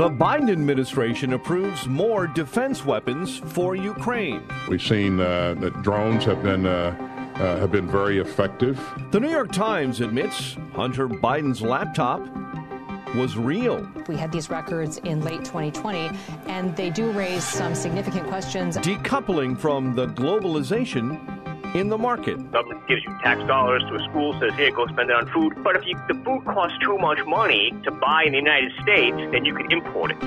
The Biden administration approves more defense weapons for Ukraine. We've seen uh, that drones have been uh, uh, have been very effective. The New York Times admits Hunter Biden's laptop was real. We had these records in late 2020, and they do raise some significant questions. Decoupling from the globalization in the market. Government gives you tax dollars to a school, says, here, go spend it on food. But if you, the food costs too much money to buy in the United States, then you can import it.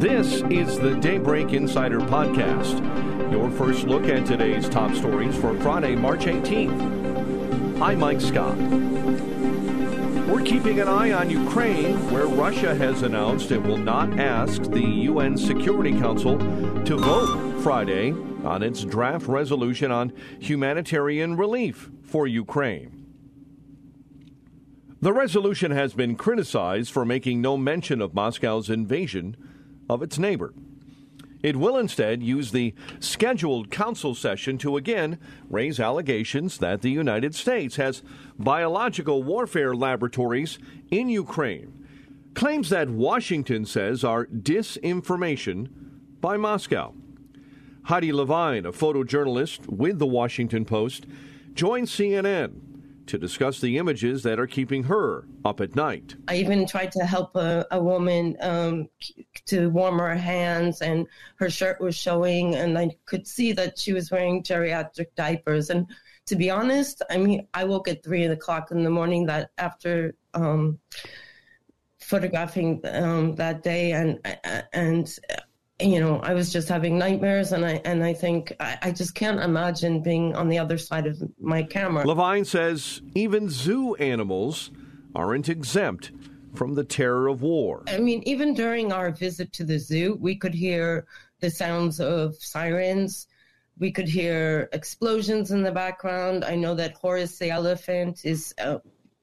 This is the Daybreak Insider Podcast, your first look at today's top stories for Friday, March 18th. I'm Mike Scott. We're keeping an eye on Ukraine, where Russia has announced it will not ask the UN Security Council to vote Friday on its draft resolution on humanitarian relief for Ukraine. The resolution has been criticized for making no mention of Moscow's invasion of its neighbor. It will instead use the scheduled council session to again raise allegations that the United States has biological warfare laboratories in Ukraine, claims that Washington says are disinformation by Moscow. Heidi Levine, a photojournalist with the Washington Post, joined CNN to discuss the images that are keeping her up at night. I even tried to help a, a woman um, to warm her hands, and her shirt was showing, and I could see that she was wearing geriatric diapers. And to be honest, I mean, I woke at three o'clock in the morning that after um, photographing um, that day, and and you know, I was just having nightmares, and I and I think I, I, just can't imagine being on the other side of my camera. Levine says even zoo animals aren't exempt from the terror of war. I mean, even during our visit to the zoo, we could hear the sounds of sirens. We could hear explosions in the background. I know that Horace the elephant is uh,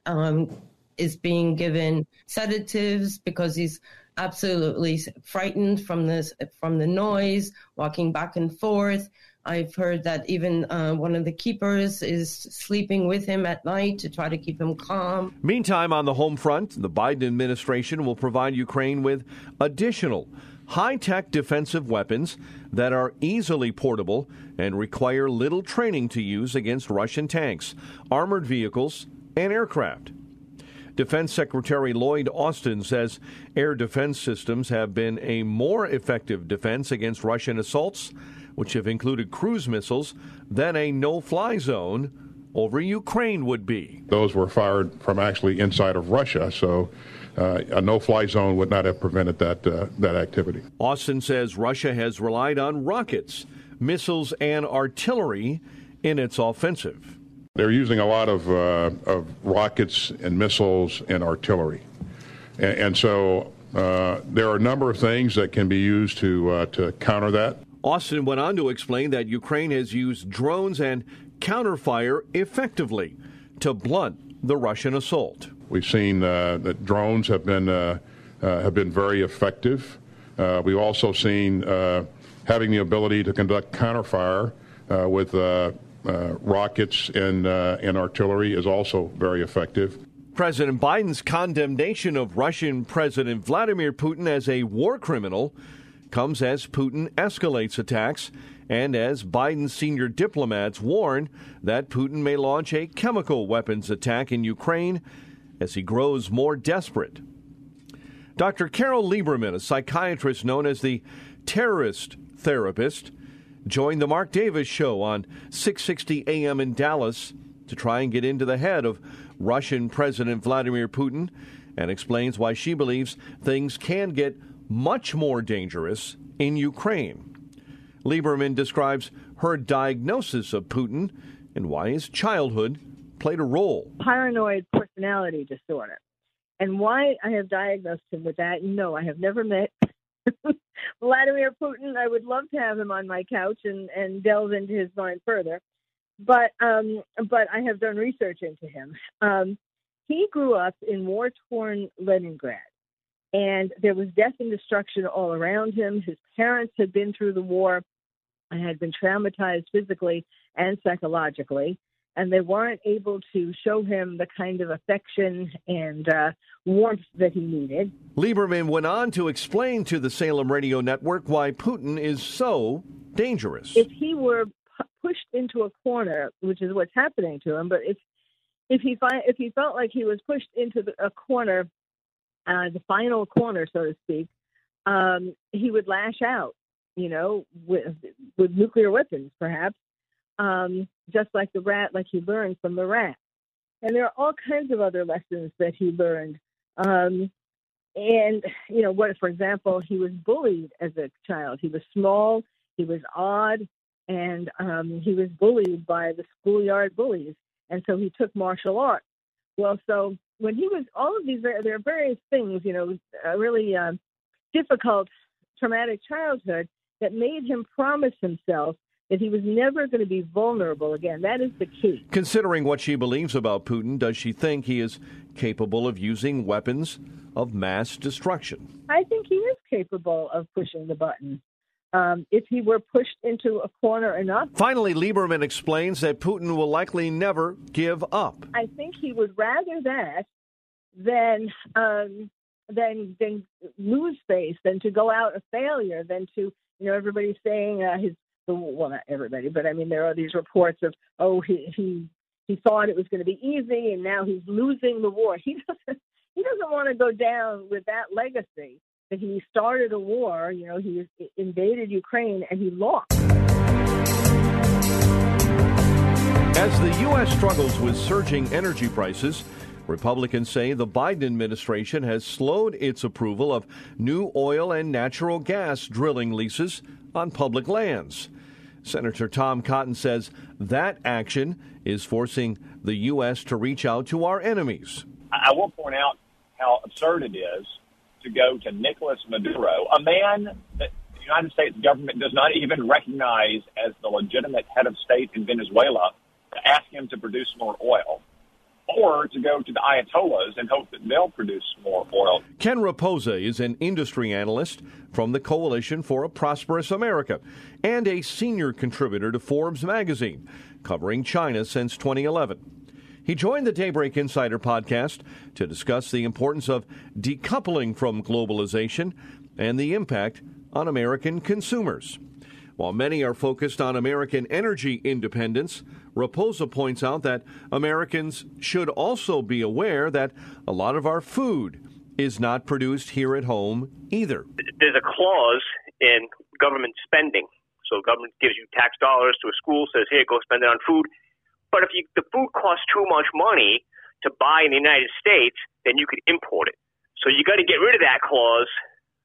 um, is being given sedatives because he's absolutely frightened from this from the noise, walking back and forth. I've heard that even uh, one of the keepers is sleeping with him at night to try to keep him calm. Meantime, on the home front, the Biden administration will provide Ukraine with additional high tech defensive weapons that are easily portable and require little training to use against Russian tanks, armored vehicles, and aircraft. Defense Secretary Lloyd Austin says air defense systems have been a more effective defense against Russian assaults, which have included cruise missiles, than a no fly zone over Ukraine would be. Those were fired from actually inside of Russia, so uh, a no-fly zone would not have prevented that uh, that activity. Austin says Russia has relied on rockets, missiles, and artillery in its offensive. They're using a lot of, uh, of rockets and missiles and artillery. And, and so uh, there are a number of things that can be used to, uh, to counter that. Austin went on to explain that Ukraine has used drones and counterfire effectively to blunt the Russian assault. We've seen uh, that drones have been, uh, uh, have been very effective. we've also seen having the ability to conduct counterfire with uh, rockets and, uh, and artillery is also very effective. President Biden's condemnation of Russian President Vladimir Putin as a war criminal comes as Putin escalates attacks and as Biden's senior diplomats warn that Putin may launch a chemical weapons attack in Ukraine as he grows more desperate. Dr. Carole Lieberman, a psychiatrist known as the terrorist therapist, Join the Mark Davis Show on 660 AM in Dallas to try and get into the head of Russian President Vladimir Putin and explains why she believes things can get much more dangerous in Ukraine. Lieberman describes her diagnosis of Putin and why his childhood played a role. Paranoid personality disorder. And why I have diagnosed him with that, no, I have never met Vladimir Putin. I would love to have him on my couch and, and delve into his mind further. But um, but I have done research into him. Um, he grew up in war torn Leningrad, and there was death and destruction all around him. His parents had been through the war and had been traumatized physically and psychologically and they weren't able to show him the kind of affection and uh, warmth that he needed. Lieberman went on to explain to the Salem Radio Network why Putin is so dangerous. If he were pushed into a corner, which is what's happening to him, but if if he fi- if he felt like he was pushed into the, a corner, uh, the final corner, so to speak, um, he would lash out. You know, with with nuclear weapons, perhaps, um, just like the rat, like he learned from the rat. And there are all kinds of other lessons that he learned. Um, and, you know, what, for example, he was bullied as a child. He was small, he was odd, and um, he was bullied by the schoolyard bullies. And so he took martial arts. Well, so when he was, all of these, there are various things, you know, really uh, difficult, traumatic childhood that made him promise himself that he was never going to be vulnerable again. That is the key. Considering what she believes about Putin, does she think he is capable of using weapons of mass destruction? I think he is capable of pushing the button. Um, if he were pushed into a corner enough. Finally, Lieberman explains that Putin will likely never give up. I think he would rather that than um, than than lose face, than to go out a failure, than to you know everybody's saying uh, his well, not everybody, but I mean, there are these reports of, oh, he he he thought it was going to be easy, and now he's losing the war. He doesn't he doesn't want to go down with that legacy that he started a war. You know, he invaded Ukraine and he lost. As the U.S. struggles with surging energy prices, Republicans say the Biden administration has slowed its approval of new oil and natural gas drilling leases on public lands. Senator Tom Cotton says that action is forcing the U.S. to reach out to our enemies. I will point out how absurd it is to go to Nicolas Maduro, a man that the United States government does not even recognize as the legitimate head of state in Venezuela, to ask him to produce more oil or to go to the Ayatollahs and hope that they'll produce more oil. Ken Rapoza is an industry analyst from the Coalition for a Prosperous America and a senior contributor to Forbes magazine, covering China since 2011. He joined the Daybreak Insider podcast to discuss the importance of decoupling from globalization and the impact on American consumers. While many are focused on American energy independence, Rapoza points out that Americans should also be aware that a lot of our food is not produced here at home either. There's a clause in government spending. So government gives you tax dollars to a school, says, here, go spend it on food. But if you, the food costs too much money to buy in the United States, then you could import it. So you got to get rid of that clause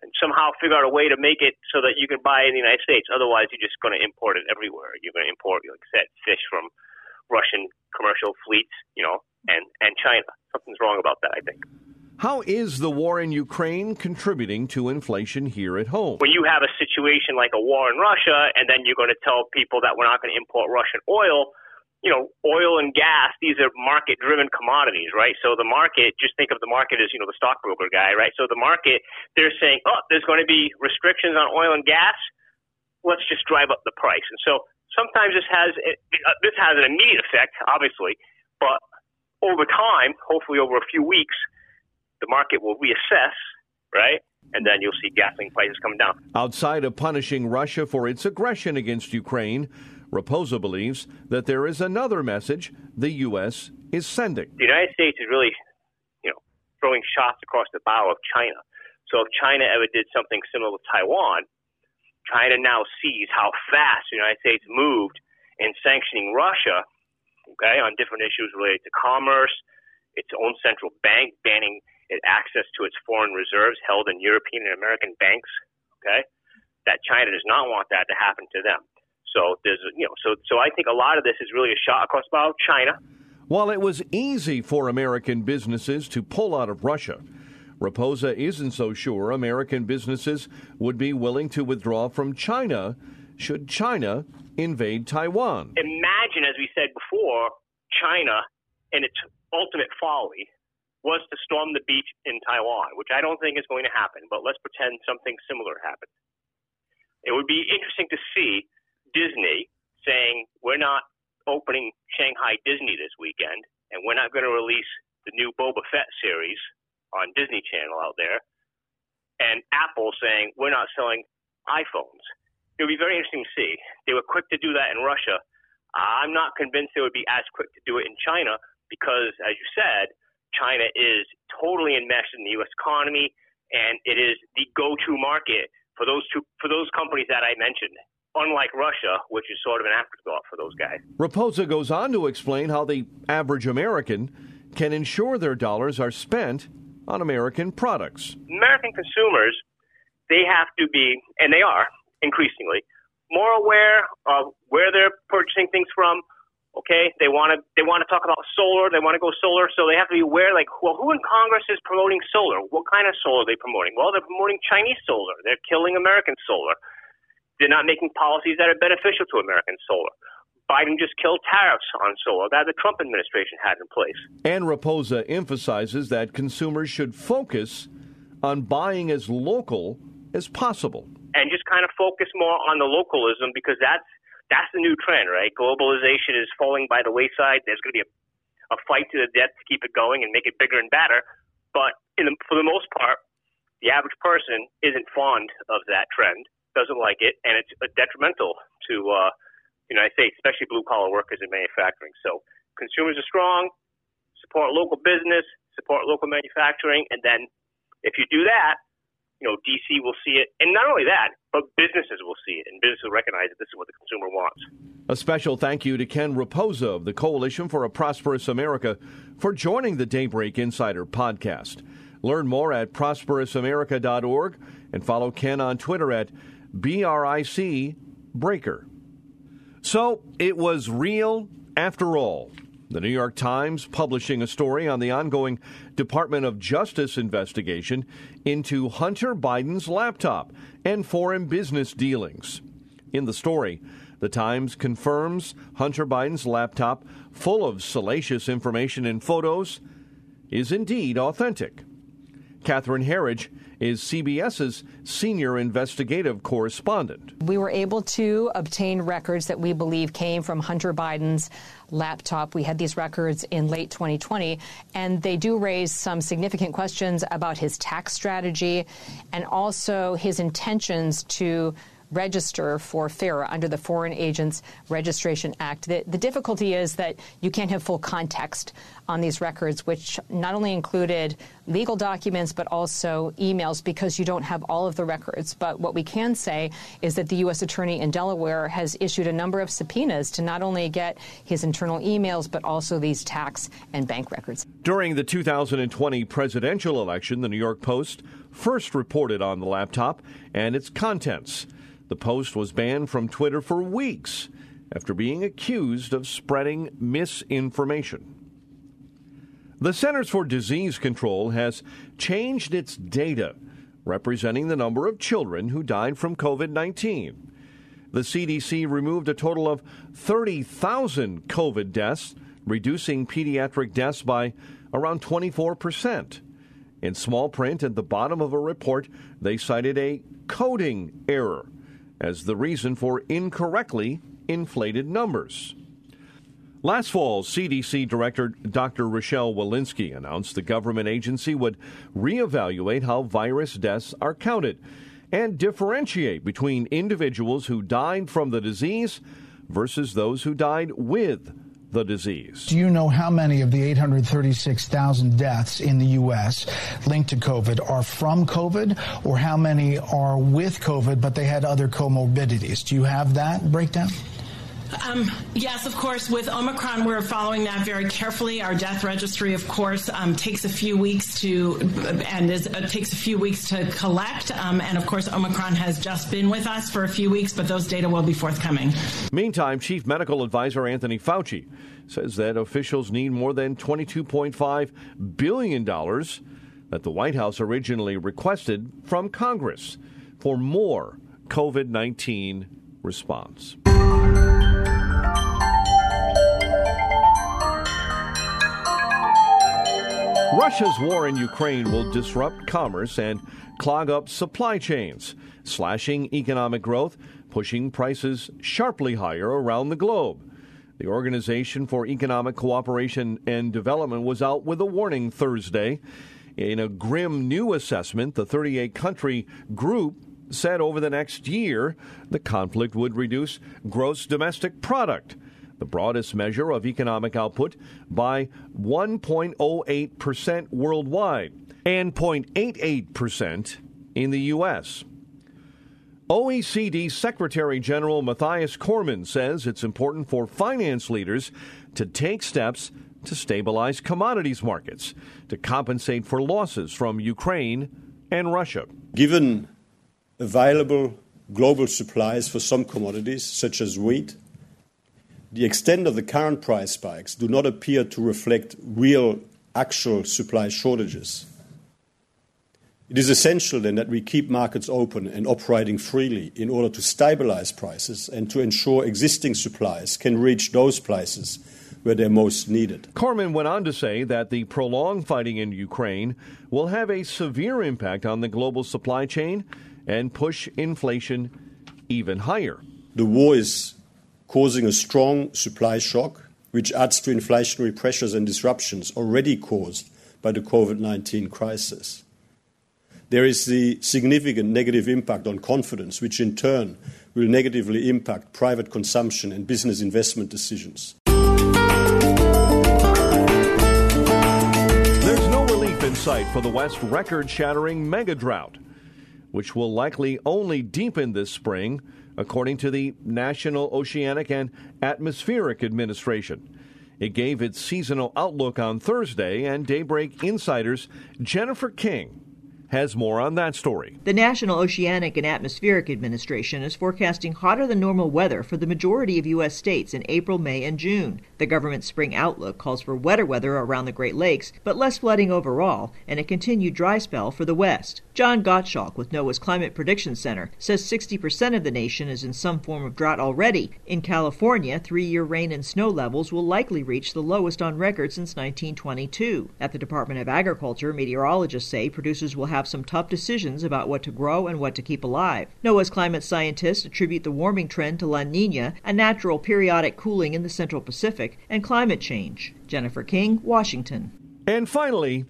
and somehow figure out a way to make it so that you can buy it in the United States. Otherwise, you're just going to import it everywhere. You're going to import, like I said, fish from Russian commercial fleets, you know, and and China. Something's wrong about that, I think. How is the war in Ukraine contributing to inflation here at home? When you have a situation like a war in Russia, and then you're going to tell people that we're not going to import Russian oil, you know, oil and gas, these are market driven commodities, right? So the market, just think of the market as, you know, the stockbroker guy, right? So the market, they're saying, oh, there's going to be restrictions on oil and gas. Let's just drive up the price. And so sometimes this has, uh, this has an immediate effect, obviously, but over time, hopefully over a few weeks, the market will reassess, right? And then you'll see gasoline prices come down. Outside of punishing Russia for its aggression against Ukraine, Rapoza believes that there is another message the U.S. is sending. The United States is really, you know, throwing shots across the bow of China. So if China ever did something similar to Taiwan, China now sees how fast the United States moved in sanctioning Russia, okay, on different issues related to commerce, its own central bank banning it access to its foreign reserves held in European and American banks, okay, that China does not want that to happen to them. So there's, you know, so so I think a lot of this is really a shot across bow. China. While it was easy for American businesses to pull out of Russia, Rapoza isn't so sure American businesses would be willing to withdraw from China should China invade Taiwan. Imagine, as we said before, China and its ultimate folly was to storm the beach in Taiwan, which I don't think is going to happen, but let's pretend something similar happened. It would be interesting to see Disney saying, we're not opening Shanghai Disney this weekend, and we're not going to release the new Boba Fett series on Disney Channel out there, and Apple saying, we're not selling iPhones. It would be very interesting to see. They were quick to do that in Russia. I'm not convinced they would be as quick to do it in China because, as you said, China is totally enmeshed in the U.S. economy, and it is the go-to market for those two for those companies that I mentioned. Unlike Russia, which is sort of an afterthought for those guys. Rapoza goes on to explain how the average American can ensure their dollars are spent on American products. American consumers, they have to be, and they are increasingly, more aware of where they're purchasing things from, Okay, they want to they want to talk about solar. They want to go solar, so they have to be aware. Like, well, who in Congress is promoting solar? What kind of solar are they promoting? Well, they're promoting Chinese solar. They're killing American solar. They're not making policies that are beneficial to American solar. Biden just killed tariffs on solar that the Trump administration had in place. And Rapoza emphasizes that consumers should focus on buying as local as possible. And just kind of focus more on the localism because that's that's the new trend, right? Globalization is falling by the wayside. There's going to be a, a fight to the death to keep it going and make it bigger and better. But the, for the most part, the average person isn't fond of that trend, doesn't like it, and it's detrimental to uh, the United States, especially blue collar workers in manufacturing. So consumers are strong, support local business, support local manufacturing, and then if you do that, you know, DC will see it. And not only that, but businesses will see it, and businesses will recognize that this is what the consumer wants. A special thank you to Ken Rapoza of the Coalition for a Prosperous America for joining the Daybreak Insider podcast. Learn more at prosperousamerica.org and follow Ken on Twitter at BRIC Breaker. So it was real after all. The New York Times publishing a story on the ongoing Department of Justice investigation into Hunter Biden's laptop and foreign business dealings. In the story, the Times confirms Hunter Biden's laptop, full of salacious information and photos, is indeed authentic. Catherine Herridge is CBS's senior investigative correspondent. We were able to obtain records that we believe came from Hunter Biden's laptop. We had these records in late 2020, and they do raise some significant questions about his tax strategy and also his intentions to register for FARA under the Foreign Agents Registration Act. The, the, difficulty is that you can't have full context on these records, which not only included legal documents but also emails because you don't have all of the records. But what we can say is that the U.S. Attorney in Delaware has issued a number of subpoenas to not only get his internal emails but also these tax and bank records. During the 2020 presidential election, the New York Post first reported on the laptop and its contents. The post was banned from Twitter for weeks after being accused of spreading misinformation. The Centers for Disease Control has changed its data representing the number of children who died from COVID 19. The CDC removed a total of 30,000 COVID deaths, reducing pediatric deaths by around 24 percent. In small print at the bottom of a report, they cited a coding error as the reason for incorrectly inflated numbers. Last fall, CDC Director Dr. Rochelle Walensky announced the government agency would reevaluate how virus deaths are counted and differentiate between individuals who died from the disease versus those who died with the disease. Do you know how many of the 836,000 deaths in the U.S. linked to COVID are from COVID, or how many are with COVID but they had other comorbidities? Do you have that breakdown? Um, yes, of course. With Omicron, we're following that very carefully. Our death registry, of course, um, takes a few weeks to and is, uh, takes a few weeks to collect. Um, and of course, Omicron has just been with us for a few weeks, but those data will be forthcoming. Meantime, Chief Medical Advisor Anthony Fauci says that officials need more than $22.5 billion that the White House originally requested from Congress for more COVID 19 response. Russia's war in Ukraine will disrupt commerce and clog up supply chains, slashing economic growth, pushing prices sharply higher around the globe. The Organization for Economic Cooperation and Development was out with a warning Thursday. In a grim new assessment, the 38 country group said over the next year the conflict would reduce gross domestic product the broadest measure of economic output, by 1.08% worldwide and 0.88% in the U.S. OECD Secretary General Matthias Cormann says it's important for finance leaders to take steps to stabilize commodities markets to compensate for losses from Ukraine and Russia. Given available global supplies for some commodities, such as wheat, the extent of the current price spikes do not appear to reflect real actual supply shortages. It is essential then that we keep markets open and operating freely in order to stabilize prices and to ensure existing supplies can reach those places where they're most needed. Cormann went on to say that the prolonged fighting in Ukraine will have a severe impact on the global supply chain and push inflation even higher. The war is causing a strong supply shock, which adds to inflationary pressures and disruptions already caused by the COVID 19 crisis. There is the significant negative impact on confidence, which in turn will negatively impact private consumption and business investment decisions. There's no relief in sight for the West record shattering mega drought, which will likely only deepen this spring according to the National Oceanic and Atmospheric Administration. It gave its seasonal outlook on Thursday, and Daybreak Insider's Jennifer King has more on that story. The National Oceanic and Atmospheric Administration is forecasting hotter than normal weather for the majority of U.S. states in April, May, and June. The government's spring outlook calls for wetter weather around the Great Lakes, but less flooding overall, and a continued dry spell for the West. John Gottschalck with NOAA's Climate Prediction Center says 60% of the nation is in some form of drought already. In California, three year rain and snow levels will likely reach the lowest on record since 1922. At the Department of Agriculture, meteorologists say producers will have some tough decisions about what to grow and what to keep alive. NOAA's climate scientists attribute the warming trend to La Nina, a natural periodic cooling in the Central Pacific, and climate change. Jennifer King, Washington. And finally,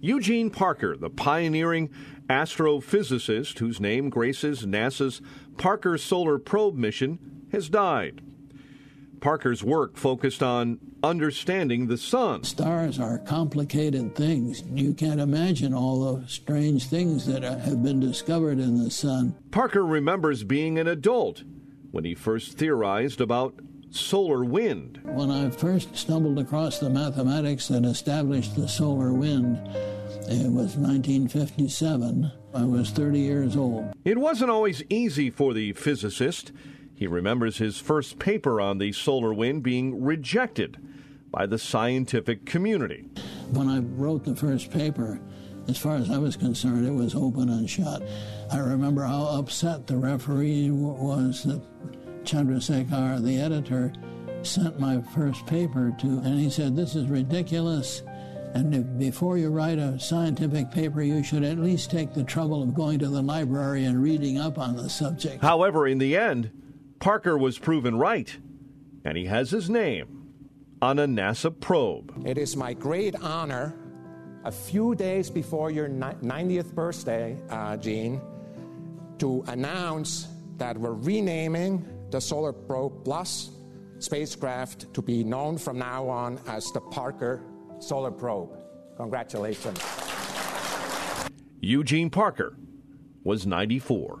Eugene Parker, the pioneering astrophysicist whose name graces NASA's Parker Solar Probe mission, has died. Parker's work focused on understanding the sun. Stars are complicated things. You can't imagine all the strange things that uh, have been discovered in the sun. Parker remembers being an adult when he first theorized about solar wind. When I first stumbled across the mathematics that established the solar wind, it was 1957. I was 30 years old. It wasn't always easy for the physicist. He remembers his first paper on the solar wind being rejected by the scientific community. When I wrote the first paper, as far as I was concerned, it was open and shut. I remember how upset the referee was that Chandrasekhar, the editor, sent my first paper to, and he said, This is ridiculous. And if, before you write a scientific paper, you should at least take the trouble of going to the library and reading up on the subject. However, in the end, Parker was proven right, and he has his name on a NASA probe. It is my great honor, a few days before your 90th birthday, uh, Gene, to announce that we're renaming the Solar Probe Plus spacecraft to be known from now on as the Parker Solar Probe. Congratulations. Eugene Parker was 94.